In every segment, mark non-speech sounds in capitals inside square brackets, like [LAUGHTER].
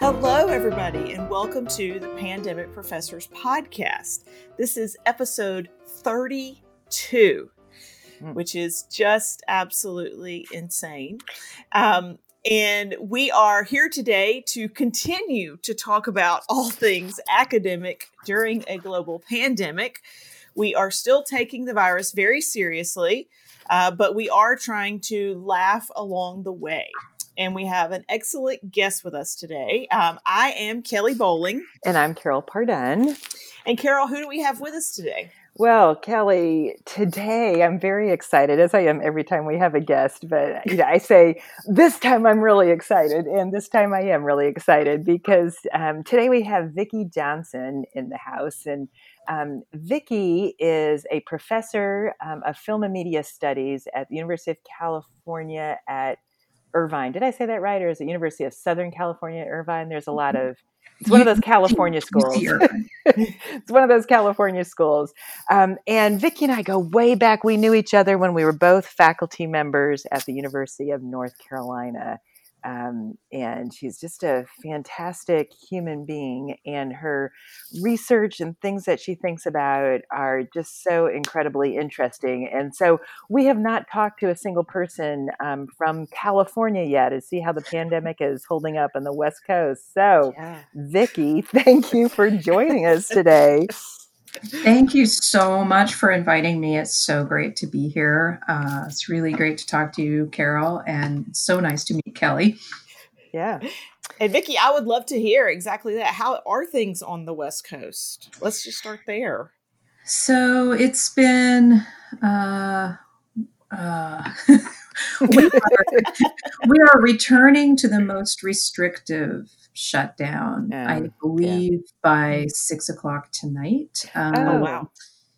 Hello, everybody, and welcome to the Pandemic Professors Podcast. This is episode 32, mm. which is just absolutely insane. Um, and we are here today to continue to talk about all things academic during a global pandemic. We are still taking the virus very seriously, uh, but we are trying to laugh along the way and we have an excellent guest with us today. Um, I am Kelly Bowling. And I'm Carol Pardun. And Carol, who do we have with us today? Well, Kelly, today I'm very excited, as I am every time we have a guest. But you know, I say this time I'm really excited, and this time I am really excited because um, today we have Vicki Johnson in the house, and um, Vicki is a professor um, of film and media studies at the University of California at Irvine. Did I say that right? Or is it University of Southern California, Irvine? There's a lot mm-hmm. of it's one of those California schools. [LAUGHS] it's one of those California schools. Um, and Vicki and I go way back. We knew each other when we were both faculty members at the University of North Carolina. Um, and she's just a fantastic human being and her research and things that she thinks about are just so incredibly interesting and so we have not talked to a single person um, from california yet to see how the pandemic is holding up on the west coast so yeah. vicki thank you for joining us today [LAUGHS] Thank you so much for inviting me. It's so great to be here. Uh, it's really great to talk to you, Carol, and so nice to meet Kelly. Yeah. And Vicki, I would love to hear exactly that. How are things on the West Coast? Let's just start there. So it's been uh, uh, [LAUGHS] we, are, [LAUGHS] we are returning to the most restrictive shutdown, um, I believe, yeah. by six o'clock tonight. Um, oh, wow.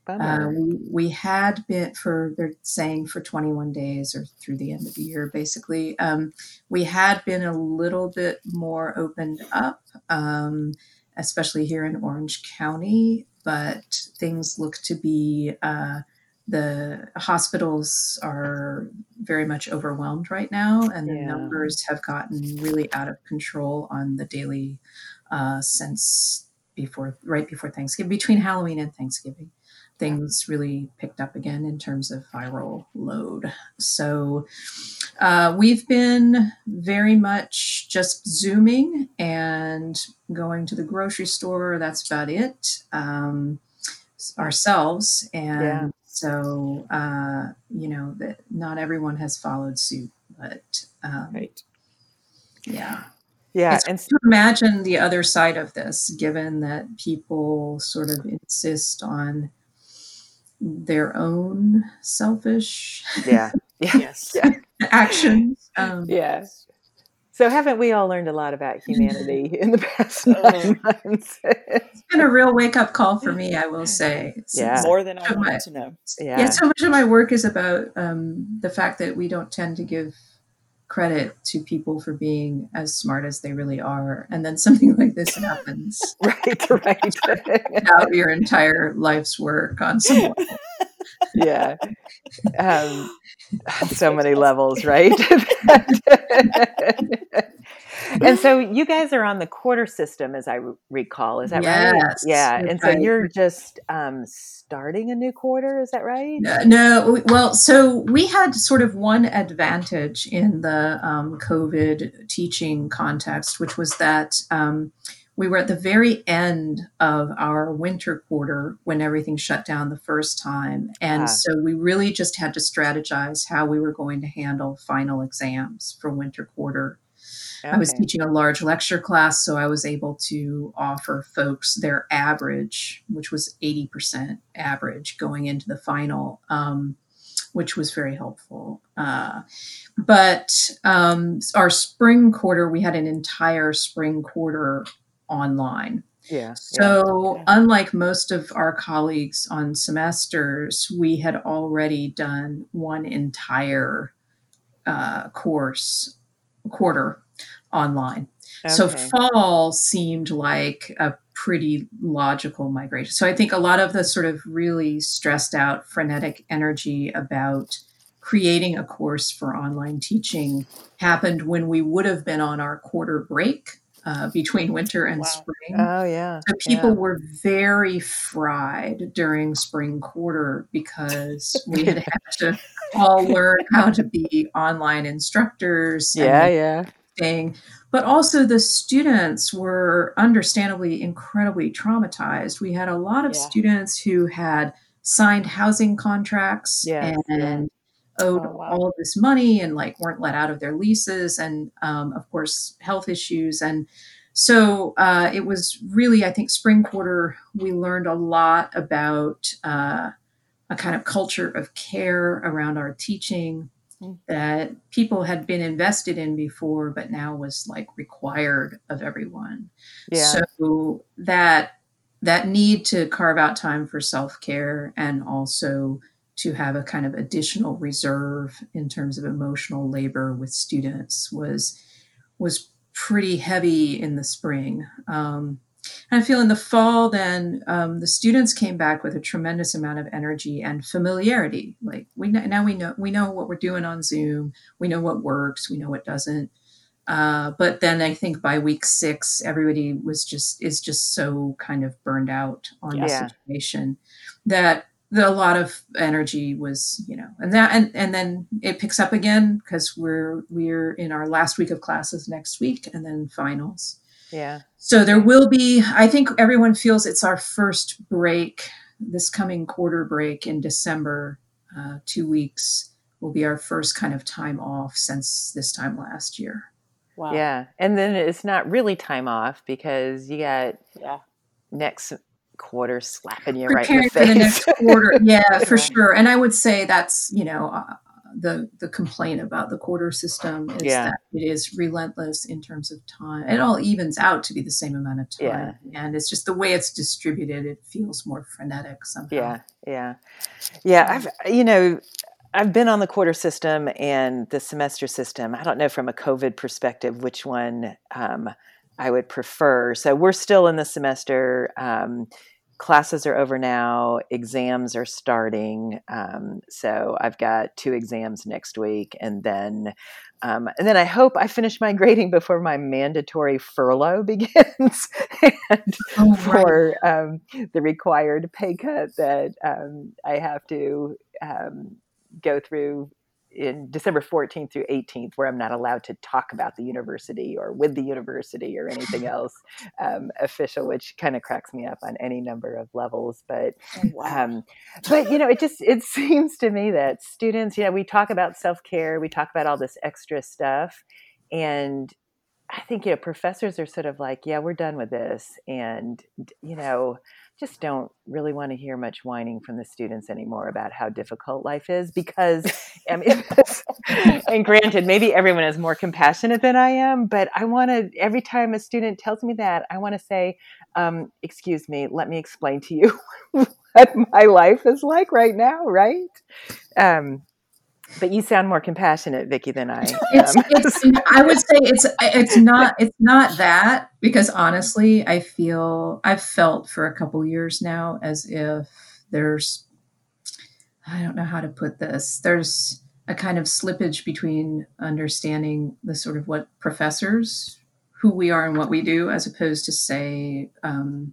Uh, we, we had been for they're saying for 21 days or through the end of the year basically um, we had been a little bit more opened up um, especially here in orange county but things look to be uh, the hospitals are very much overwhelmed right now, and the yeah. numbers have gotten really out of control on the daily uh, since before right before Thanksgiving, between Halloween and Thanksgiving. Things really picked up again in terms of viral load. So uh, we've been very much just zooming and going to the grocery store. That's about it. Um, ourselves and. So, uh, you know, that not everyone has followed suit, but um, right. yeah. Yeah. It's and to imagine the other side of this, given that people sort of insist on their own selfish yeah. [LAUGHS] yes. yeah. actions. Um, yeah. So haven't we all learned a lot about [LAUGHS] humanity in the past nine months? it's been a real wake up call for me, I will say. yeah, more than I wanted to know. Yeah. yeah, so much of my work is about um, the fact that we don't tend to give credit to people for being as smart as they really are, and then [LAUGHS] something like this happens. [LAUGHS] right, right. out your entire life's work on someone. Yeah. Um, [LAUGHS] so many levels, right? [LAUGHS] and so you guys are on the quarter system, as I recall. Is that right? yes, right? Yeah. And so right. you're just um, starting a new quarter. Is that right? No. Well, so we had sort of one advantage in the um, COVID teaching context, which was that. We were at the very end of our winter quarter when everything shut down the first time. And ah. so we really just had to strategize how we were going to handle final exams for winter quarter. Okay. I was teaching a large lecture class, so I was able to offer folks their average, which was 80% average going into the final, um, which was very helpful. Uh, but um, our spring quarter, we had an entire spring quarter online. Yeah. So, yeah. unlike most of our colleagues on semesters, we had already done one entire uh, course quarter online. Okay. So, fall seemed like a pretty logical migration. So, I think a lot of the sort of really stressed out, frenetic energy about creating a course for online teaching happened when we would have been on our quarter break uh, between winter and Wow. spring. Oh yeah. So people yeah. were very fried during spring quarter because [LAUGHS] we had had to all learn how to be online instructors. and Yeah, yeah. thing. But also, the students were understandably incredibly traumatized. We had a lot of Yeah. students who had signed housing contracts Yes, and owed Oh, wow. all of this money and like weren't let out of their leases, and um, of course, health issues. And so uh, it was really, I think, spring quarter, we learned a lot about uh, a kind of culture of care around our teaching Mm. that people had been invested in before, but now was like required of everyone. Yeah. So that that need to carve out time for self care and also to have a kind of additional reserve in terms of emotional labor with students was was pretty heavy in the spring. Um, and I feel in the fall, then um, the students came back with a tremendous amount of energy and familiarity. Like we now we know we know what we're doing on Zoom. We know what works. We know what doesn't. Uh, but then I think by week six, everybody was just is just so kind of burned out on the situation that the, a lot of energy was, you know, and that and and then it picks up again because we're we're in our last week of classes next week, and then finals. Yeah. So there will be, I think everyone feels it's our first break, this coming quarter break in December, uh, two weeks will be our first kind of time off since this time last year. Wow. Yeah. And then it's not really time off because you got Yeah. next quarter slapping you right in the face. for the next quarter. [LAUGHS] Yeah, for Yeah. sure. And I would say that's, you know, uh, the the complaint about the quarter system is Yeah. that it is relentless in terms of time. It all evens out to be the same amount of time, and it's just the way it's distributed. It feels more frenetic somehow. Yeah, yeah, yeah. I've you know, I've been on the quarter system and the semester system. I don't know from a COVID perspective which one um, I would prefer. So we're still in the semester. Um, classes are over now. Exams are starting. Um, so I've got two exams next week, and then. Um, and then I hope I finish my [LAUGHS] grading before my mandatory furlough [LAUGHS] begins, and Oh, right. for um, the required pay cut that um, I have to um, go through in December 14th through 18th, where I'm not allowed to talk about the university or with the university or anything [LAUGHS] else um, official, which kind of cracks me up on any number of levels. But Oh, wow. um, but you know, it just it [LAUGHS] seems to me that students, you know, we talk about self care, we talk about all this extra stuff, and I think you know professors are sort of like, yeah, we're done with this, and you know, just don't really want to hear much whining from the students anymore about how difficult life is because, I mean, [LAUGHS] and granted, maybe everyone is more compassionate than I am, but I want to every time a student tells me that, I want to say, um, excuse me, let me explain to you [LAUGHS] what my life is like right now, right? Um, but you sound more compassionate, Vicki, than I. [LAUGHS] it's, am. it's [LAUGHS] I would say it's it's not it's not that because honestly I feel I've felt for a couple years now as if there's I don't know how to put this there's a kind of slippage between understanding the sort of what professors who we are and what we do as opposed to say um,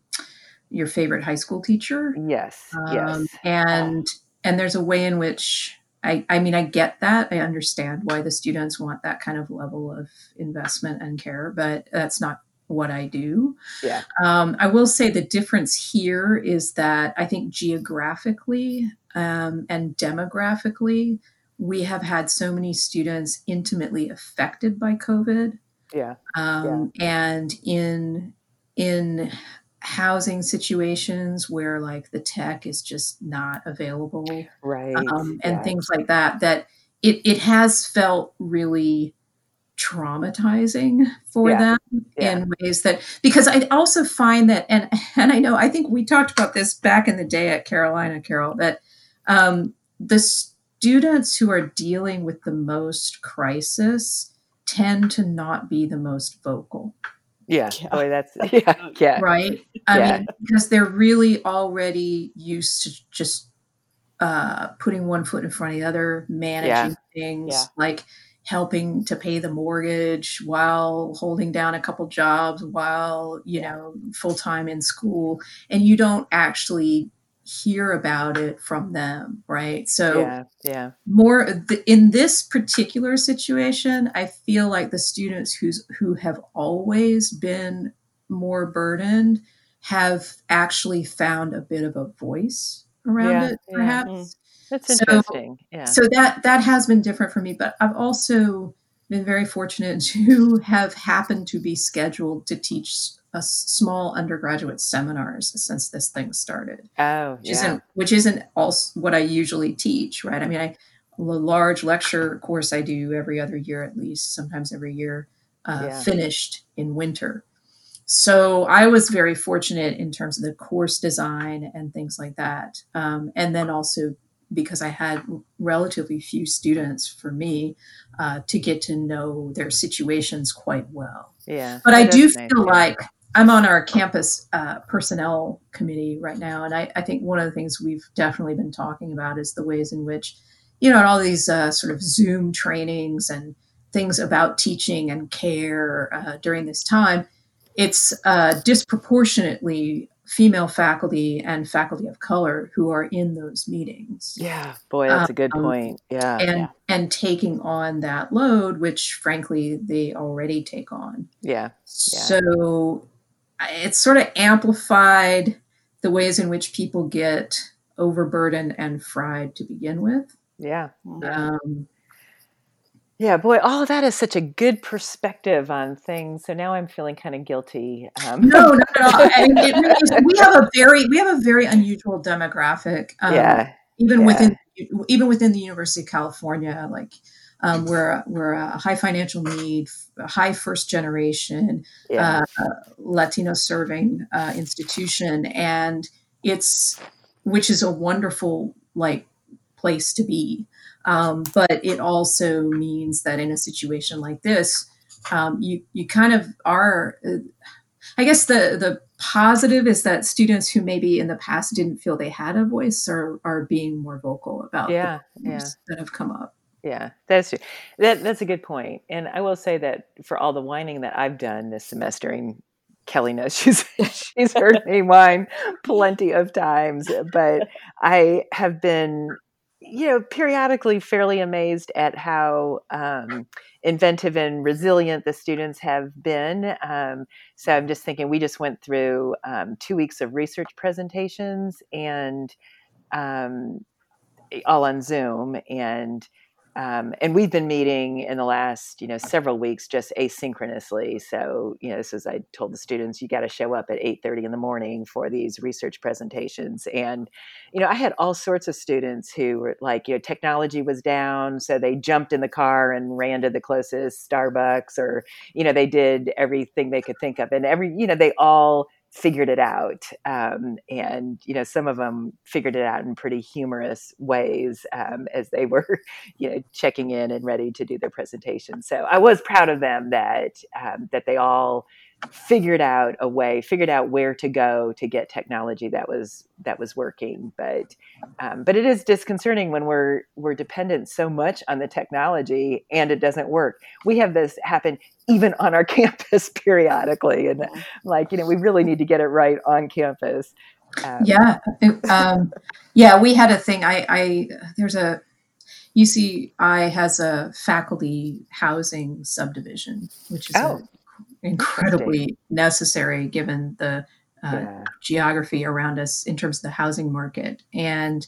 your favorite high school teacher yes, yes, um, and and there's a way in which I, I mean I get that. I understand why the students want that kind of level of investment and care but that's not what I do. yeah, Um, I will say the difference here is that I think geographically um, and demographically we have had so many students intimately affected by COVID. Yeah, um, and in in housing situations where like the tech is just not available right, um, and yeah. things like that that it, it has felt really traumatizing for Yeah. them Yeah. in ways that because i also find that and and i know i think we talked about this back in the day at carolina carol that um, the students who are dealing with the most crisis tend to not be the most vocal Yeah. Yeah. Boy, that's [LAUGHS] yeah, yeah, right i Yeah. mean because they're really already used to just uh putting one foot in front of the other managing things Yeah. like helping to pay the mortgage while holding down a couple jobs while you know full time in school and you don't actually hear about it from them right so yeah yeah more in this particular situation i feel like the students who's who have always been more burdened have actually found a bit of a voice around yeah, it mm. perhaps yeah. That's interesting. So, yeah. So that that has been different for me, but I've also been very fortunate [LAUGHS] to have happened to be scheduled to teach a small undergraduate seminars since this thing started. Oh, which yeah. isn't which isn't also what I usually teach, right? I mean, I a large lecture course I do every other year at least, sometimes every year, uh, yeah. finished in winter. So I was very fortunate in terms of the course design and things like that, um, and then also because I had relatively few students for me uh, to get to know their situations quite well. Yeah. But I do feel nice. like I'm on our campus uh, personnel committee right now. And I, I, think one of the things we've definitely been talking about is the ways in which, you know, all these uh, sort of Zoom trainings and things about teaching and care uh, during this time, it's uh, disproportionately female faculty and faculty of color who are in those meetings. Yeah, boy, that's um, a good um, point. Yeah. And yeah. and taking on that load which frankly they already take on. Yeah. yeah. So it's sort of amplified the ways in which people get overburdened and fried to begin with. Yeah. yeah. Um, yeah, boy, all that is such a good perspective on things. So now I'm feeling kind of guilty. Um. No, no, no. I mean, really we have a very, we have a very unusual demographic. Um, yeah. Even yeah. within, even within the University of California, like um, we're we're a high financial need, high first generation yeah. uh, Latino serving uh, institution, and it's which is a wonderful like place to be. Um, but it also means that in a situation like this, um, you you kind of are. Uh, I guess the the positive is that students who maybe in the past didn't feel they had a voice are are being more vocal about yeah, yeah. that have come up. Yeah, that's true. That that's a good point. And I will say that for all the whining that I've done this semester, and Kelly knows [LAUGHS] she's she's heard me whine plenty of times, but I have been you know, periodically fairly amazed at how um, inventive and resilient the students have been. Um, so I'm just thinking, we just went through um, two weeks of research presentations and um, all on Zoom, and um, and we've been meeting in the last, you know, several weeks just asynchronously. So, you know, this is I told the students you got to show up at eight thirty in the morning for these research presentations. And, you know, I had all sorts of students who were like, you know, technology was down, so they jumped in the car and ran to the closest Starbucks, or, you know, they did everything they could think of, and every, you know, they all figured it out um, and you know some of them figured it out in pretty humorous ways um, as they [LAUGHS] were you know checking in and ready to do their presentation. So i was proud of them that um, that they all figured out a way figured out where to go to get technology that was that was working. But um, but it is disconcerting when we're we're dependent so much on the technology and it doesn't work. We have this happen even on our [LAUGHS] campus periodically and like you know we really need to get it right on campus. Um, yeah um, yeah we had a thing. I i there's a uci has a faculty housing subdivision which is oh. a incredibly necessary given the uh, yeah. geography around us in terms of the housing market. And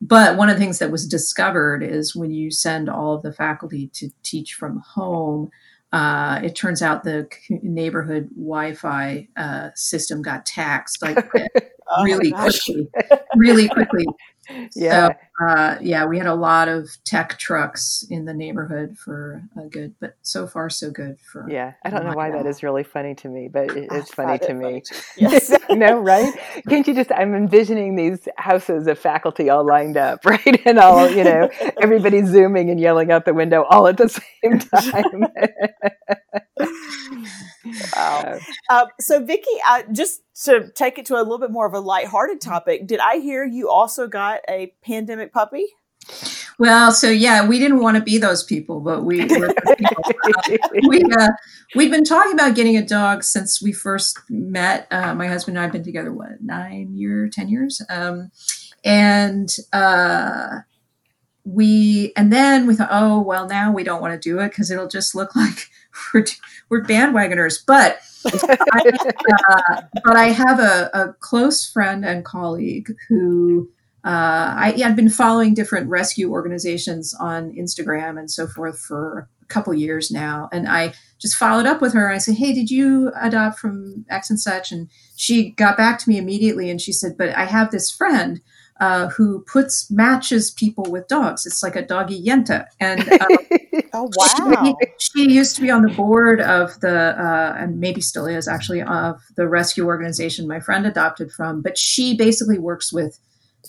but one of the things that was discovered is when you send all of the faculty to teach from home, uh, it turns out the neighborhood Wi-Fi uh, system got taxed like [LAUGHS] oh really quickly, really quickly. Yeah. So, uh, yeah, we had a lot of tech trucks in the neighborhood for a good, but so far so good for. Yeah, I don't know why that is really funny to me, but it is funny to me. Funny [LAUGHS] yes, no, right? Can't you just? I'm envisioning these houses of faculty all lined up, [LAUGHS] right, and all you know, everybody [LAUGHS] zooming and yelling out the window all at the same time. wow. Uh, so, Vicki, uh, just to take it to a little bit more of a lighthearted topic, did I hear you also got a pandemic puppy? Well, so yeah, we didn't want to be those people, but we were [LAUGHS] we uh, we've been talking about getting a dog since we first met. Uh, my husband and I have been together what nine year, ten years, um, and uh, we and then we thought, oh well, now we don't want to do it because it'll just look [LAUGHS] like we're we're bandwagoners. But I, [LAUGHS] uh, but I have a, a close friend and colleague who uh, I, had been following different rescue organizations on Instagram and so forth for a couple years now. And I just followed up with her. And I said, Hey, did you adopt from X and such? And she got back to me immediately and she said, But I have this friend uh, who puts matches people with dogs. It's like a doggy yenta. And um, [LAUGHS] oh wow, she, she, used to be on the board of the uh, and maybe still is actually of the rescue organization my friend adopted from. But she basically works with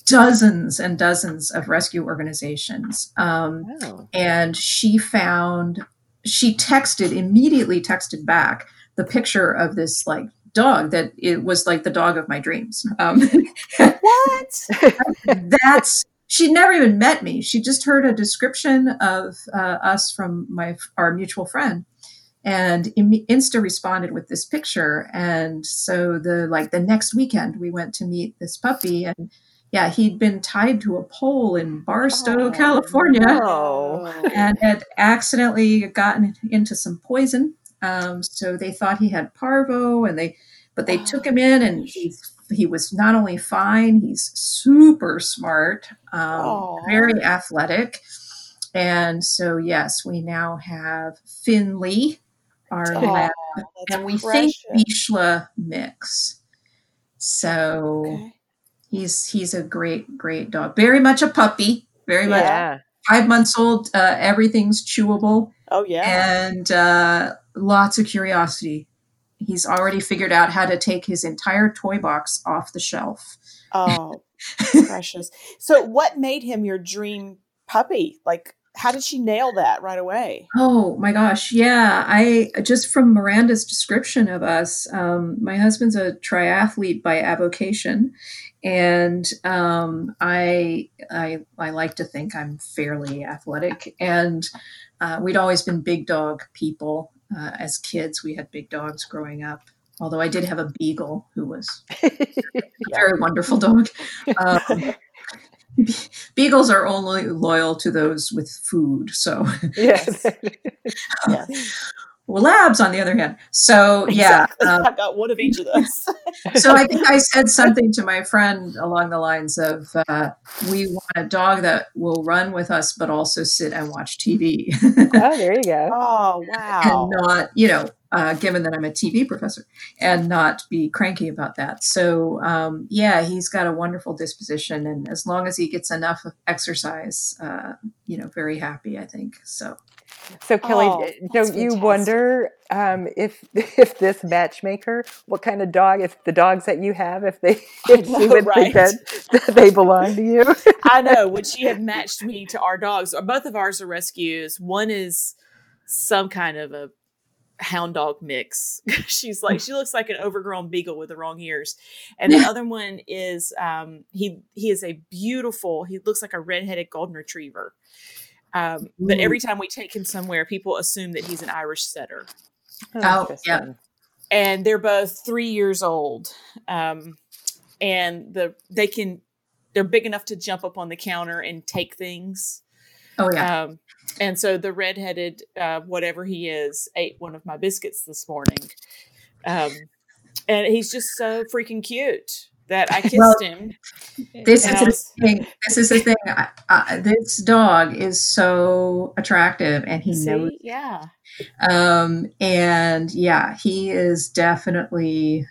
dozens and dozens of rescue organizations. Um, wow. And she found, she texted, immediately texted back the picture of this like dog that it was like the dog of my dreams. Um, [LAUGHS] what? that's, she'd never even met me. She just heard a description of uh, us from my, our mutual friend and insta responded with this picture and so the like the next weekend we went to meet this puppy and yeah, he'd been tied to a pole in Barstow, oh, California, no. and had accidentally gotten into some poison. Um, so they thought he had parvo, and they, but they oh, took him in, and he he was not only fine, he's super smart, um, oh. very athletic, and so yes, we now have Finley, our lab, and we precious. think Vizsla mix. So. Okay He's he's a great great dog. Very much a puppy. Very much yeah. five months old. Uh, everything's chewable. Oh yeah. And uh, lots of curiosity. He's already figured out how to take his entire toy box off the shelf. Oh, [LAUGHS] precious. So, what made him your dream puppy? Like, how did she nail that right away? Oh my gosh, yeah. I just from Miranda's description of us, um, my husband's a triathlete by avocation, and um, I, I I like to think I'm fairly athletic, and uh, we'd always been big dog people uh, as kids. We had big dogs growing up. Although I did have a beagle who was [LAUGHS] a very wonderful dog. Um, [LAUGHS] beagles are only loyal to those with food. So yes. [LAUGHS] yeah. Well, labs, on the other hand. So yeah, exactly. um, I got one of each of those. [LAUGHS] so I think I said something to my friend along the lines of, uh, "We want a dog that will run with us, but also sit and watch TV." oh, there you go. Oh, wow. And not, you know, uh, given that I'm a TV professor, and not be cranky about that. So, um, yeah, he's got a wonderful disposition, and as long as he gets enough exercise, uh, you know, very happy. I think so. So, Kelly, oh, don't you wonder um, if [LAUGHS] if this matchmaker, what kind of dog, if the dogs that you have, if they [LAUGHS] if know, she would right? think that, that they belong to you? [LAUGHS] I know. Would she have matched me to our dogs? Both of ours are rescues. One is some kind of a hound dog mix. [LAUGHS] She's like she looks like an overgrown beagle with the wrong ears. And the other one is um he he is a beautiful, he looks like a redheaded golden retriever. Um, but every time we take him somewhere, people assume that he's an Irish setter. Oh, oh yeah. And they're both three years old. Um, and the they can they're big enough to jump up on the counter and take things. Oh yeah. Um, and so the redheaded, uh, whatever he is, ate one of my biscuits this morning. Um, and he's just so freaking cute that I kissed well, him. This is was, the thing. This is the thing. I, I, this dog is so attractive, and he see, knows. Yeah. Um, and yeah, he is definitely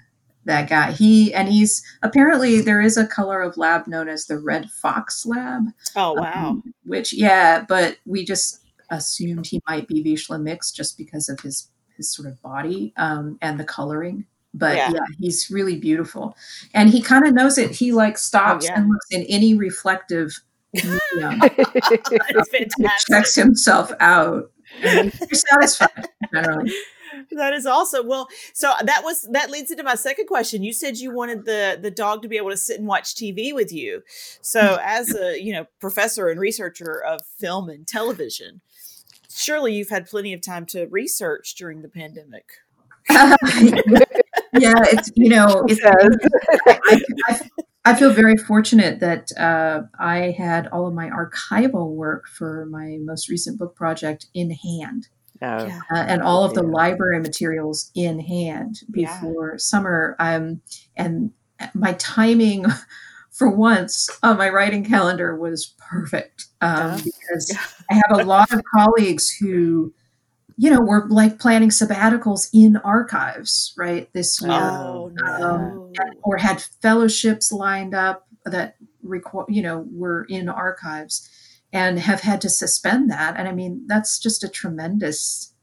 that guy. He and he's apparently there is a color of lab known as the red fox lab. Oh wow! Um, which yeah, but we just assumed he might be Vizsla mix just because of his his sort of body um, and the coloring. But yeah. yeah he's really beautiful, and he kind of knows it. He like stops oh, yeah. and looks in any reflective medium, [LAUGHS] checks himself out. He's satisfied generally. That is awesome. Well, so that was that leads into my second question. You said you wanted the the dog to be able to sit and watch TV with you. So, as a you know professor and researcher of film and television, surely you've had plenty of time to research during the pandemic. [LAUGHS] yeah, it's you know, [LAUGHS] it's, I, I, I, feel very fortunate that uh, I had all of my archival work for my most recent book project in hand. Oh, uh, and all of the library materials in hand before yeah. summer. Um, and my timing [LAUGHS] for once on my writing calendar was perfect um, because I have a lot of colleagues who, you know, were like planning sabbaticals in archives, right, this year, oh, um, or had fellowships lined up that require, you know, were in archives and have had to suspend that. And I mean, that's just a tremendous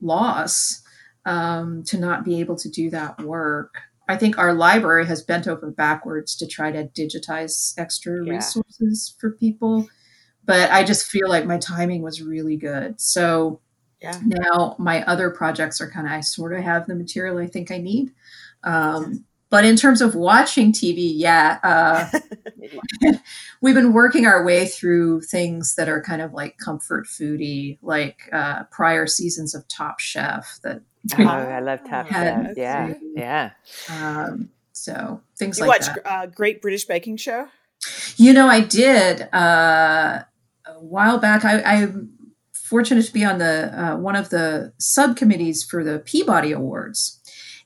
loss um, to not be able to do that work. I think our library has bent over backwards to try to digitize extra yeah. resources for people. But I just feel like my timing was really good. So yeah. now my other projects are kind of, I sort of have the material I think I need. Um, but in terms of watching TV, yeah, uh, [LAUGHS] [LAUGHS] we've been working our way through things that are kind of like comfort foody, like uh, prior seasons of Top Chef that Oh, I love Top Chef. Yeah, yeah. Um, so things you like watch that. Uh, Great British Baking Show? You know, I did uh, a while back. I, I'm fortunate to be on the uh, one of the subcommittees for the Peabody Awards,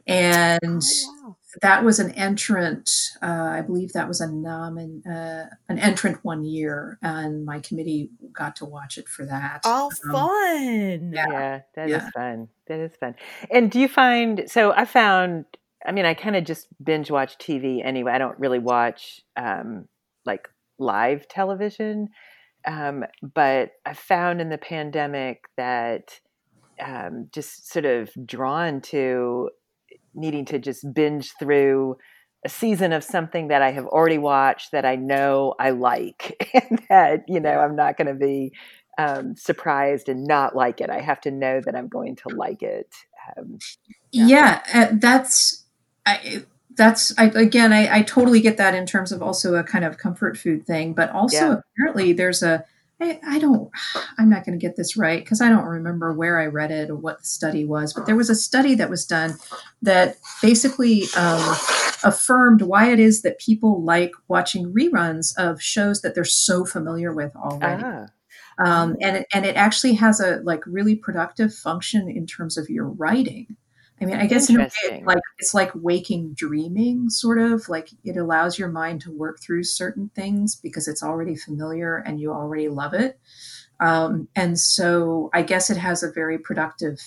and oh, wow that was an entrant. Uh, I believe that was a nomin, uh, an entrant one year, and my committee got to watch it for that. Oh, um, fun! Yeah, yeah that yeah. is fun. That is fun. And do you find? So I found. I mean, I kind of just binge watch TV anyway. I don't really watch um, like live television, um, but I found in the pandemic that um, just sort of drawn to needing to just binge through a season of something that I have already watched that I know I like [LAUGHS] and that, you know, I'm not going to be um, surprised and not like it. I have to know that I'm going to like it. Um, yeah, yeah uh, that's, I, that's I, again, I, I, totally get that in terms of also a kind of comfort food thing, but also yeah. apparently there's a I, I don't, I'm not going to get this right because I don't remember where I read it or what the study was, but there was a study that was done that basically um, affirmed why it is that people like watching reruns of shows that they're so familiar with already. Ah. Um, and, it, and it actually has a like really productive function in terms of your writing. I mean, I guess in a way, like it's like waking dreaming, sort of like it allows your mind to work through certain things because it's already familiar and you already love it. Um, and so I guess it has a very productive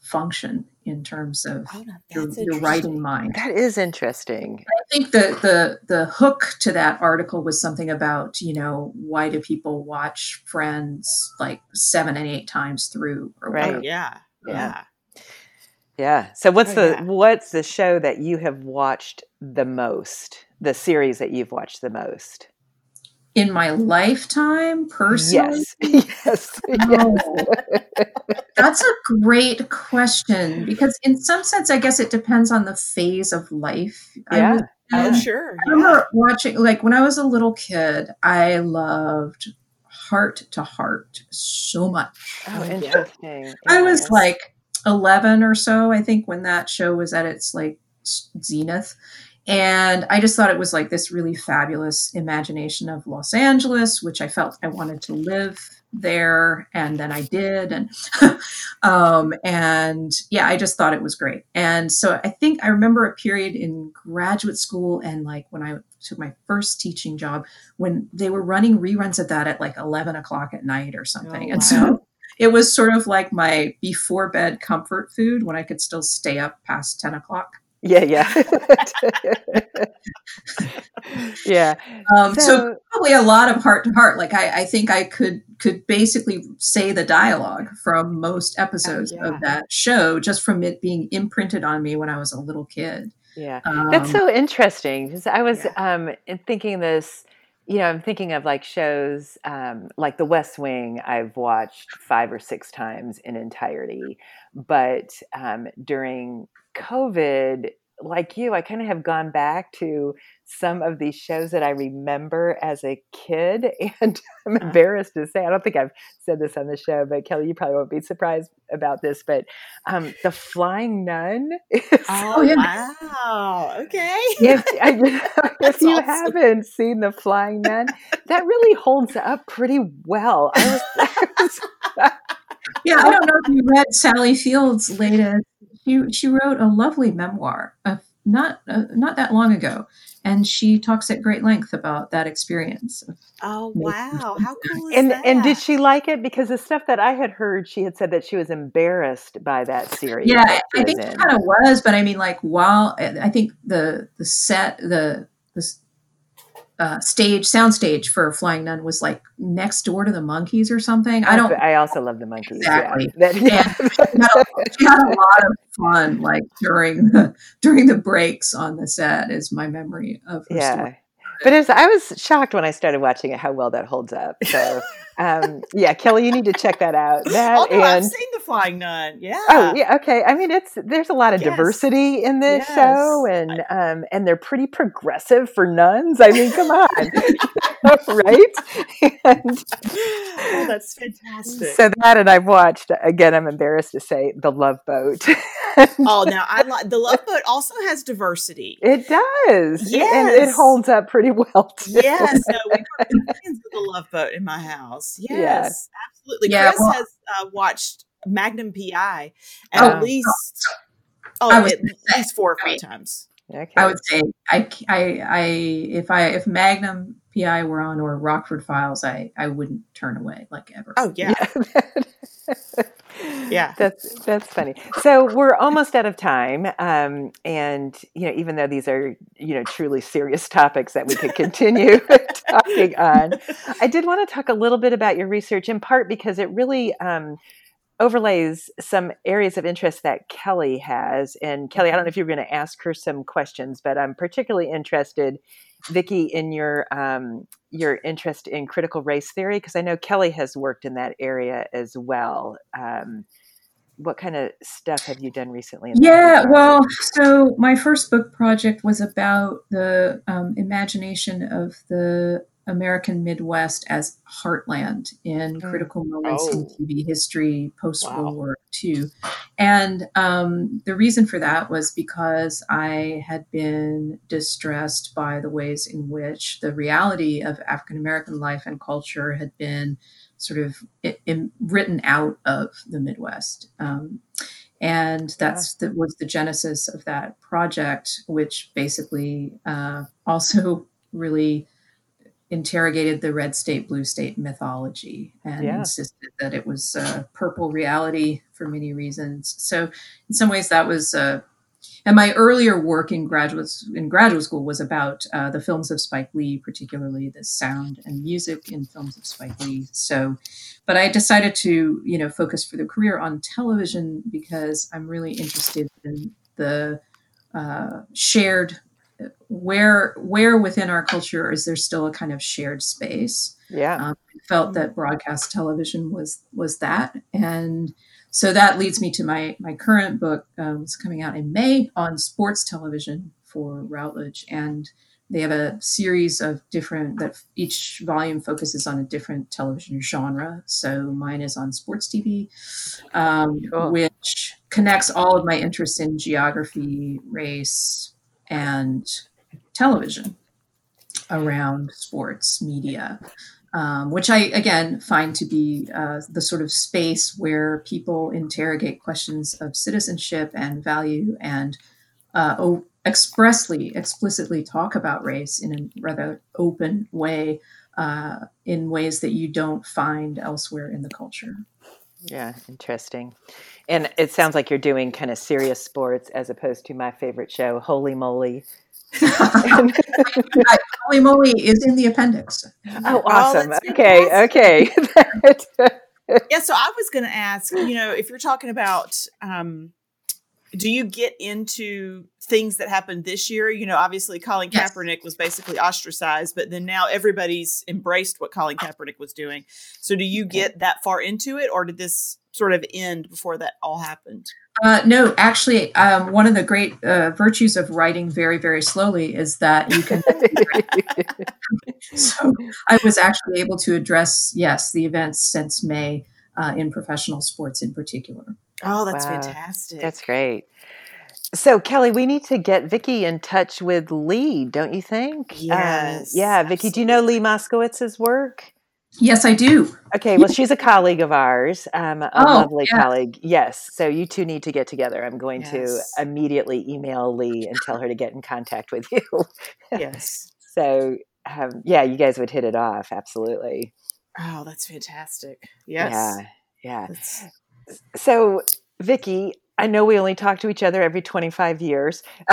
function in terms of oh, your, your, writing mind. That is interesting. I think the the the hook to that article was something about you know why do people watch Friends like seven and eight times through or right? Whatever. Yeah, yeah. Yeah. So what's oh, the yeah. what's the show that you have watched the most? The series that you've watched the most? In my lifetime, personally? Yes. [LAUGHS] yes. [LAUGHS] Oh, [LAUGHS] that's a great question because in some sense I guess it depends on the phase of life. Yeah. Oh, sure. I remember yeah. watching like when I was a little kid, I loved Hart to Hart so much. Oh, interesting. I was like 11 or so, I think, when that show was at its like zenith. And I just thought it was like this really fabulous imagination of Los Angeles, which I felt I wanted to live there. And then I did. And, [LAUGHS] um, and yeah, I just thought it was great. And so I think I remember a period in graduate school and like when I took my first teaching job when they were running reruns of that at like 11 o'clock at night or something. Oh, and so it was sort of like my before bed comfort food when I could still stay up past 10 o'clock. Yeah, yeah. [LAUGHS] yeah. Um, so, so, probably a lot of Hart to Hart. Like I, I, think I could could basically say the dialogue from most episodes oh, yeah. of that show just from it being imprinted on me when I was a little kid. Yeah. Um, That's so interesting because I was yeah. um, thinking this you know, I'm thinking of like shows um, like The West Wing. I've watched five or six times in entirety, but um, during COVID, like you, I kind of have gone back to some of these shows that I remember as a kid. [LAUGHS] And I'm uh-huh. embarrassed to say, I don't think I've said this on the show, but Kelly, you probably won't be surprised about this. But um, The Flying Nun. [LAUGHS] Is, oh, yeah. wow. Okay. If, [LAUGHS] if you awesome. haven't seen The Flying Nun, that really holds up pretty well. I was, I was yeah, I don't know if you read Sally Field's latest she she wrote a lovely memoir of not uh, not that long ago, and she talks at great length about that experience. Oh wow, how cool and, that? And did she like it? Because the stuff that I had heard, she had said that she was embarrassed by that series. Yeah, I think it kind of was, but I mean, like while I think the the set the the uh, stage sound stage for Flying Nun was like next door to the Monkees or something. I don't. I also love the Monkees. Exactly. [LAUGHS] Yeah. yeah. she, had a, lot of fun like during the during the breaks on the set. Is my memory of her yeah. Story. But was, I was shocked when I started watching it how well that holds up. So, um, yeah, Kelly, you need to check that out. That no, and, I've seen the Flying Nun. Yeah. Oh, yeah. Okay. I mean, it's there's a lot of yes. diversity in this yes. show, and um, and they're pretty progressive for nuns. I mean, come on, [LAUGHS] [LAUGHS] right? And, oh, that's fantastic. So that, and I've watched again. I'm embarrassed to say the Love Boat. [LAUGHS] oh, now I like the Love Boat. Also has diversity. It does. Yes, and it holds up pretty well. Too. Yes, no, we fans the Love Boat in my house. Yes, yeah. absolutely. Yeah, Chris well, has uh, watched Magnum PI at oh, least oh, at least four or five times. Okay. I would say I, I, I, if I, if Magnum PI were on or Rockford Files, I, I wouldn't turn away like ever. Oh yeah. yeah. [LAUGHS] yeah. That's that's funny. So we're almost out of time, um, and you know, even though these are you know truly serious topics that we could continue [LAUGHS] talking on, I did want to talk a little bit about your research, in part because it really. Um, overlays some areas of interest that Kelly has. And Kelly, I don't know if you're going to ask her some questions, but I'm particularly interested, Vicki, in your um, your interest in critical race theory because I know Kelly has worked in that area as well. Um, what kind of stuff have you done recently? yeah, well, so my first book project was about the um, imagination of the American Midwest as heartland in mm. critical moments oh. in TV history post World wow. War II. And um, the reason for that was because I had been distressed by the ways in which the reality of African American life and culture had been sort of it, it, written out of the Midwest. Um, and that's yeah. that was the genesis of that project, which basically uh, also [LAUGHS] really interrogated the red state, blue state mythology and yeah. insisted that it was a purple reality for many reasons. So, in some ways, that was uh, and my earlier work in graduate in graduate school was about uh, the films of Spike Lee, particularly the sound and music in films of Spike Lee. So, but I decided to you know focus for the career on television because I'm really interested in the uh, shared where where within our culture is there still a kind of shared space yeah um, I felt that broadcast television was was that and so that leads me to my my current book. Um, it's coming out in May on sports television for Routledge, and they have a series of different that each volume focuses on a different television genre. So mine is on sports TV, um, cool. which connects all of my interests in geography, race, and television around sports media um, which I again find to be uh, the sort of space where people interrogate questions of citizenship and value and uh, expressly, explicitly talk about race in a rather open way, uh, in ways that you don't find elsewhere in the culture. Yeah, interesting. And it sounds like you're doing kind of serious sports as opposed to my favorite show, Holey Moley, [LAUGHS] Holey Moley is in the appendix. Oh, [LAUGHS] awesome. Oh, okay, okay. [LAUGHS] yeah, so I was going to ask, you know, if you're talking about um, do you get into things that happened this year? You know, obviously Colin yes. Kaepernick was basically ostracized, but then now everybody's embraced what Colin Kaepernick was doing. So do you get that far into it or did this sort of end before that all happened? Uh, no, actually, um, one of the great uh, virtues of writing very, very slowly is that you can. [LAUGHS] [LAUGHS] so I was actually able to address, yes, the events since May uh, in professional sports in particular. Oh, that's wow. fantastic. That's great. So, Kelly, we need to get Vicki in touch with Lee, don't you think? Um, yes. Um, yeah, Vicki, do you know Lee Moscowitz's work? Yes, I do. Okay, well, she's a colleague of ours, um, a oh, lovely yeah. colleague. Yes, so you two need to get together. I'm going yes. to immediately email Lee and tell her to get in contact with you. yes. [LAUGHS] so, um, yeah, you guys would hit it off. Absolutely. Oh, that's fantastic. Yes. Yeah. Yeah. That's... So, Vicki, I know we only talk to each other every 25 years. [LAUGHS] [LAUGHS]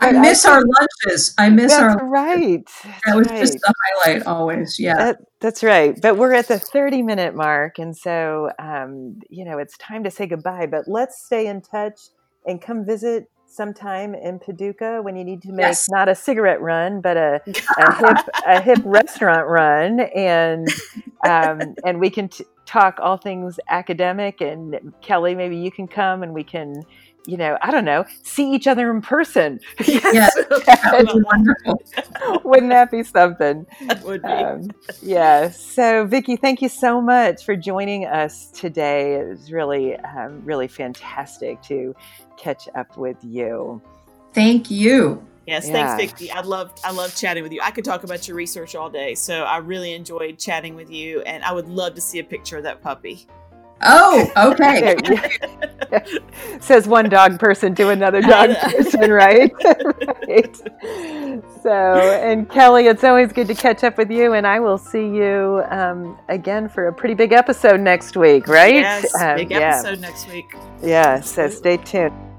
I miss I, our lunches. I miss that's our right. That's that was right. just the highlight always. Yeah, that, that's right. But we're at the 30 minute mark, and so um, you know it's time to say goodbye. But let's stay in touch and come visit sometime in Paducah when you need to make yes. not a cigarette run, but a, [LAUGHS] a hip a hip restaurant run, and um, and we can t- talk all things academic. And Kelly, maybe you can come and we can you know, I don't know, see each other in person. [LAUGHS] yes, that would be wonderful. [LAUGHS] Wouldn't that be something? That would be. Um, yeah. So, Vicki, thank you so much for joining us today. It was really, um, really fantastic to catch up with you. Thank you. Yes, yeah. thanks, Vicki. I love I love chatting with you. I could talk about your research all day, so I really enjoyed chatting with you, and I would love to see a picture of that puppy. Oh, [LAUGHS] okay. [LAUGHS] Says one dog person to another dog [LAUGHS] person, right? right. So, and Kelly, it's always good to catch up with you, and I will see you um, again for a pretty big episode next week, right? Yes, um, big episode next week. Yeah, so stay tuned.